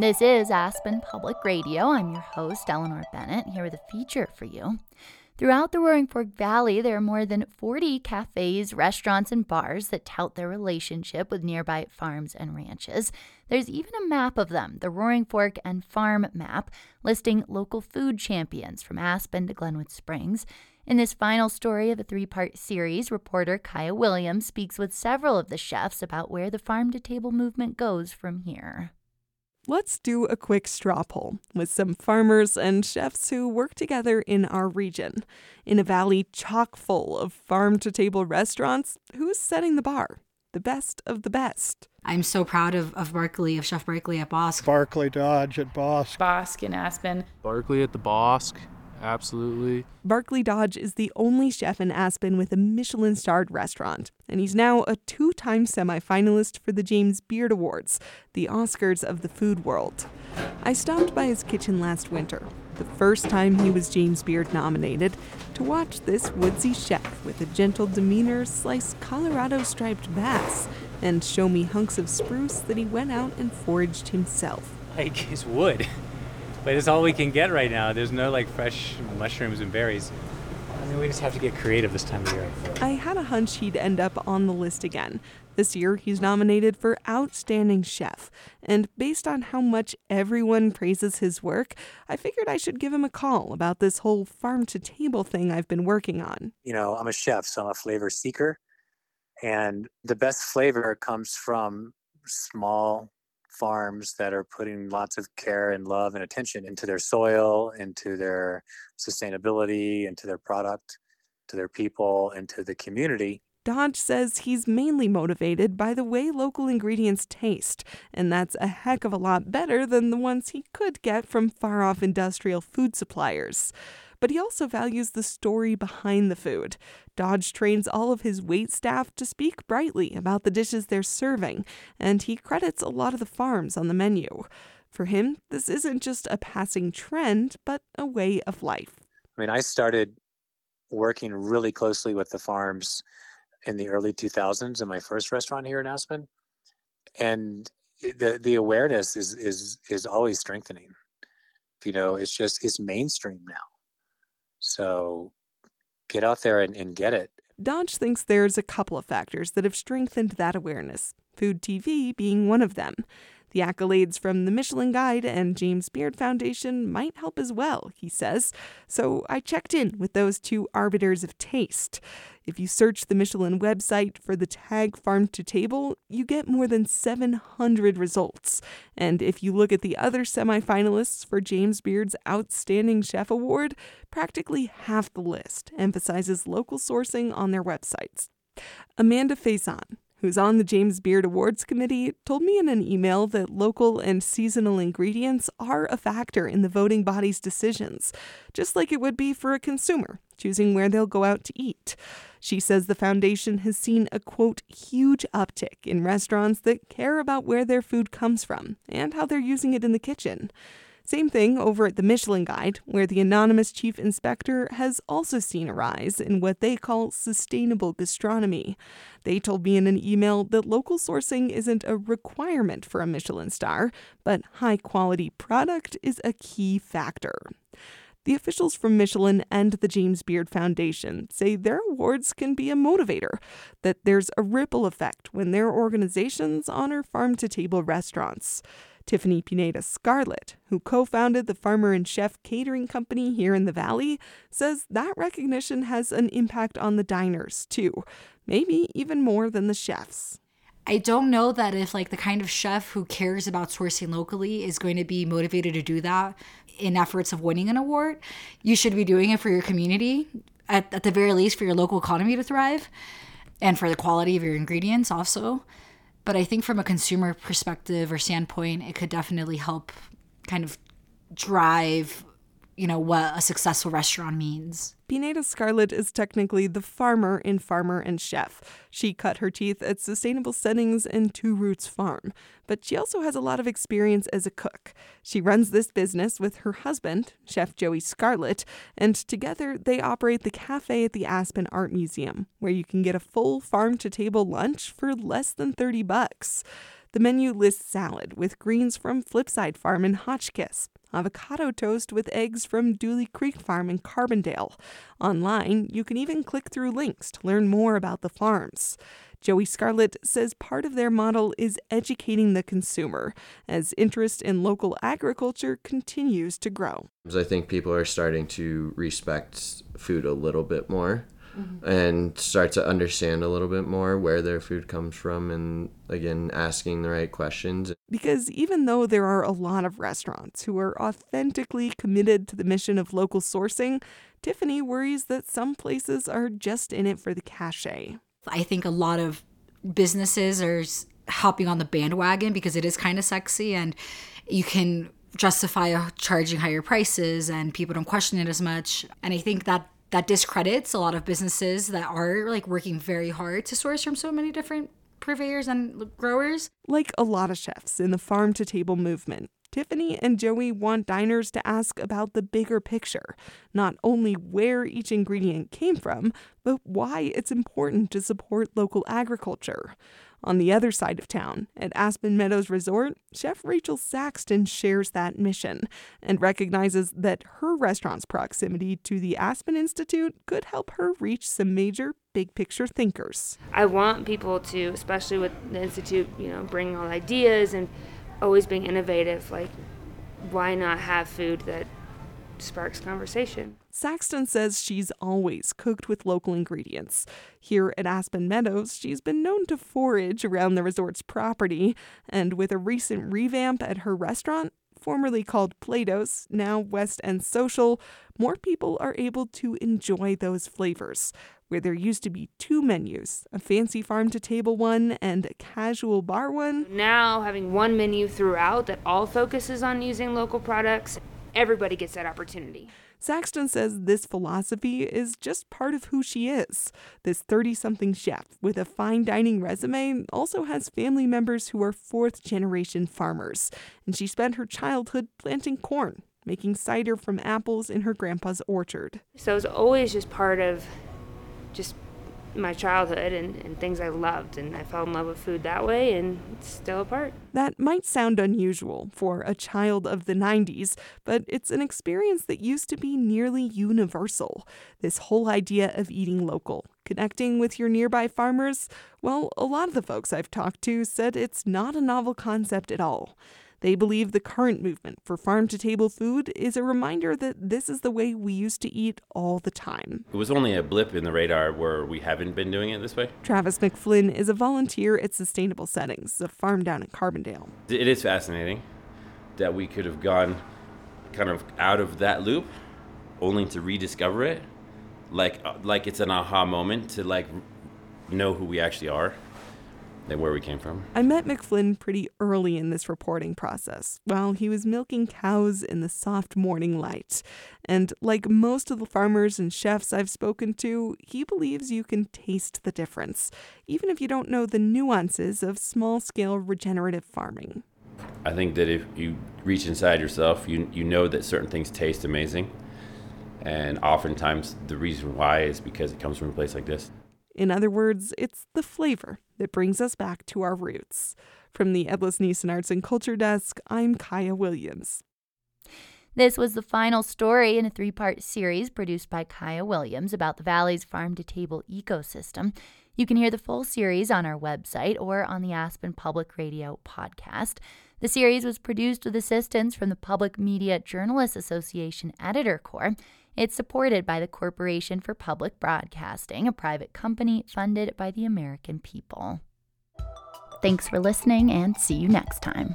This is Aspen Public Radio. I'm your host, Eleanor Bennett, here with a feature for you. Throughout the Roaring Fork Valley, there are more than 40 cafes, restaurants, and bars that tout their relationship with nearby farms and ranches. There's even a map of them, the Roaring Fork and Farm Map, listing local food champions from Aspen to Glenwood Springs. In this final story of a three part series, reporter Kaya Williams speaks with several of the chefs about where the farm to table movement goes from here. Let's do a quick straw poll with some farmers and chefs who work together in our region. In a valley chock full of farm to table restaurants, who's setting the bar? The best of the best. I'm so proud of, of Barclay, of Chef Barclay at Bosq. Barclay Dodge at Bosq. Bosq in Aspen. Barclay at the Bosq. Absolutely. Barclay Dodge is the only chef in Aspen with a Michelin starred restaurant, and he's now a two time semi finalist for the James Beard Awards, the Oscars of the food world. I stopped by his kitchen last winter, the first time he was James Beard nominated, to watch this woodsy chef with a gentle demeanor slice Colorado striped bass and show me hunks of spruce that he went out and foraged himself. Like is wood but it's all we can get right now. There's no like fresh mushrooms and berries. I mean, we just have to get creative this time of year. I had a hunch he'd end up on the list again. This year, he's nominated for Outstanding Chef. And based on how much everyone praises his work, I figured I should give him a call about this whole farm to table thing I've been working on. You know, I'm a chef, so I'm a flavor seeker. And the best flavor comes from small farms that are putting lots of care and love and attention into their soil, into their sustainability, into their product, to their people, into the community. Dodge says he's mainly motivated by the way local ingredients taste, and that's a heck of a lot better than the ones he could get from far off industrial food suppliers but he also values the story behind the food. Dodge trains all of his wait staff to speak brightly about the dishes they're serving, and he credits a lot of the farms on the menu. For him, this isn't just a passing trend, but a way of life. I mean, I started working really closely with the farms in the early 2000s in my first restaurant here in Aspen. And the the awareness is is is always strengthening. You know, it's just it's mainstream now. So get out there and, and get it. Dodge thinks there's a couple of factors that have strengthened that awareness, Food TV being one of them. The accolades from the Michelin Guide and James Beard Foundation might help as well, he says. So I checked in with those two arbiters of taste. If you search the Michelin website for the tag farm to table, you get more than 700 results. And if you look at the other semifinalists for James Beard's Outstanding Chef Award, practically half the list emphasizes local sourcing on their websites. Amanda Faison, who's on the James Beard Awards Committee, told me in an email that local and seasonal ingredients are a factor in the voting body's decisions, just like it would be for a consumer choosing where they'll go out to eat. She says the foundation has seen a quote, huge uptick in restaurants that care about where their food comes from and how they're using it in the kitchen. Same thing over at the Michelin Guide, where the anonymous chief inspector has also seen a rise in what they call sustainable gastronomy. They told me in an email that local sourcing isn't a requirement for a Michelin star, but high quality product is a key factor. The officials from Michelin and the James Beard Foundation say their awards can be a motivator, that there's a ripple effect when their organizations honor farm to table restaurants. Tiffany Pineda Scarlett, who co founded the Farmer and Chef Catering Company here in the Valley, says that recognition has an impact on the diners, too, maybe even more than the chefs. I don't know that if like the kind of chef who cares about sourcing locally is going to be motivated to do that in efforts of winning an award. You should be doing it for your community, at, at the very least for your local economy to thrive and for the quality of your ingredients also. But I think from a consumer perspective or standpoint, it could definitely help kind of drive, you know, what a successful restaurant means. Pineda Scarlett is technically the farmer in Farmer and Chef. She cut her teeth at sustainable settings and Two Roots Farm, but she also has a lot of experience as a cook. She runs this business with her husband, Chef Joey Scarlett, and together they operate the cafe at the Aspen Art Museum, where you can get a full farm to table lunch for less than 30 bucks. The menu lists salad with greens from Flipside Farm in Hotchkiss, avocado toast with eggs from Dooley Creek Farm in Carbondale. Online, you can even click through links to learn more about the farms. Joey Scarlett says part of their model is educating the consumer as interest in local agriculture continues to grow. I think people are starting to respect food a little bit more. Mm-hmm. and start to understand a little bit more where their food comes from and again asking the right questions. Because even though there are a lot of restaurants who are authentically committed to the mission of local sourcing, Tiffany worries that some places are just in it for the cachet. I think a lot of businesses are hopping on the bandwagon because it is kind of sexy and you can justify charging higher prices and people don't question it as much. And I think that that discredits a lot of businesses that are like working very hard to source from so many different purveyors and growers. Like a lot of chefs in the farm to table movement, Tiffany and Joey want diners to ask about the bigger picture, not only where each ingredient came from, but why it's important to support local agriculture. On the other side of town, at Aspen Meadows Resort, Chef Rachel Saxton shares that mission and recognizes that her restaurant's proximity to the Aspen Institute could help her reach some major big picture thinkers. I want people to, especially with the Institute, you know, bringing all ideas and always being innovative. Like, why not have food that sparks conversation? Saxton says she's always cooked with local ingredients. Here at Aspen Meadows, she's been known to forage around the resort's property, and with a recent revamp at her restaurant, formerly called Plato's, now West End Social, more people are able to enjoy those flavors where there used to be two menus a fancy farm to table one and a casual bar one. Now, having one menu throughout that all focuses on using local products, everybody gets that opportunity. Saxton says this philosophy is just part of who she is. This 30 something chef with a fine dining resume also has family members who are fourth generation farmers, and she spent her childhood planting corn, making cider from apples in her grandpa's orchard. So it's always just part of just my childhood and, and things I loved. And I fell in love with food that way, and it's still a part. That might sound unusual for a child of the 90s, but it's an experience that used to be nearly universal. This whole idea of eating local, connecting with your nearby farmers. Well, a lot of the folks I've talked to said it's not a novel concept at all. They believe the current movement for farm to table food is a reminder that this is the way we used to eat all the time. It was only a blip in the radar where we haven't been doing it this way. Travis McFlynn is a volunteer at Sustainable Settings, a farm down in Carbondale. It is fascinating that we could have gone kind of out of that loop only to rediscover it like uh, like it's an aha moment to like know who we actually are and where we came from. I met McFlynn pretty early in this reporting process while he was milking cows in the soft morning light. And like most of the farmers and chefs I've spoken to, he believes you can taste the difference, even if you don't know the nuances of small scale regenerative farming. I think that if you reach inside yourself, you, you know that certain things taste amazing. And oftentimes, the reason why is because it comes from a place like this. In other words, it's the flavor that brings us back to our roots. From the Edlis Neeson Arts and Culture Desk, I'm Kaya Williams. This was the final story in a three part series produced by Kaya Williams about the Valley's farm to table ecosystem. You can hear the full series on our website or on the Aspen Public Radio podcast. The series was produced with assistance from the Public Media Journalists Association Editor Corps. It's supported by the Corporation for Public Broadcasting, a private company funded by the American people. Thanks for listening and see you next time.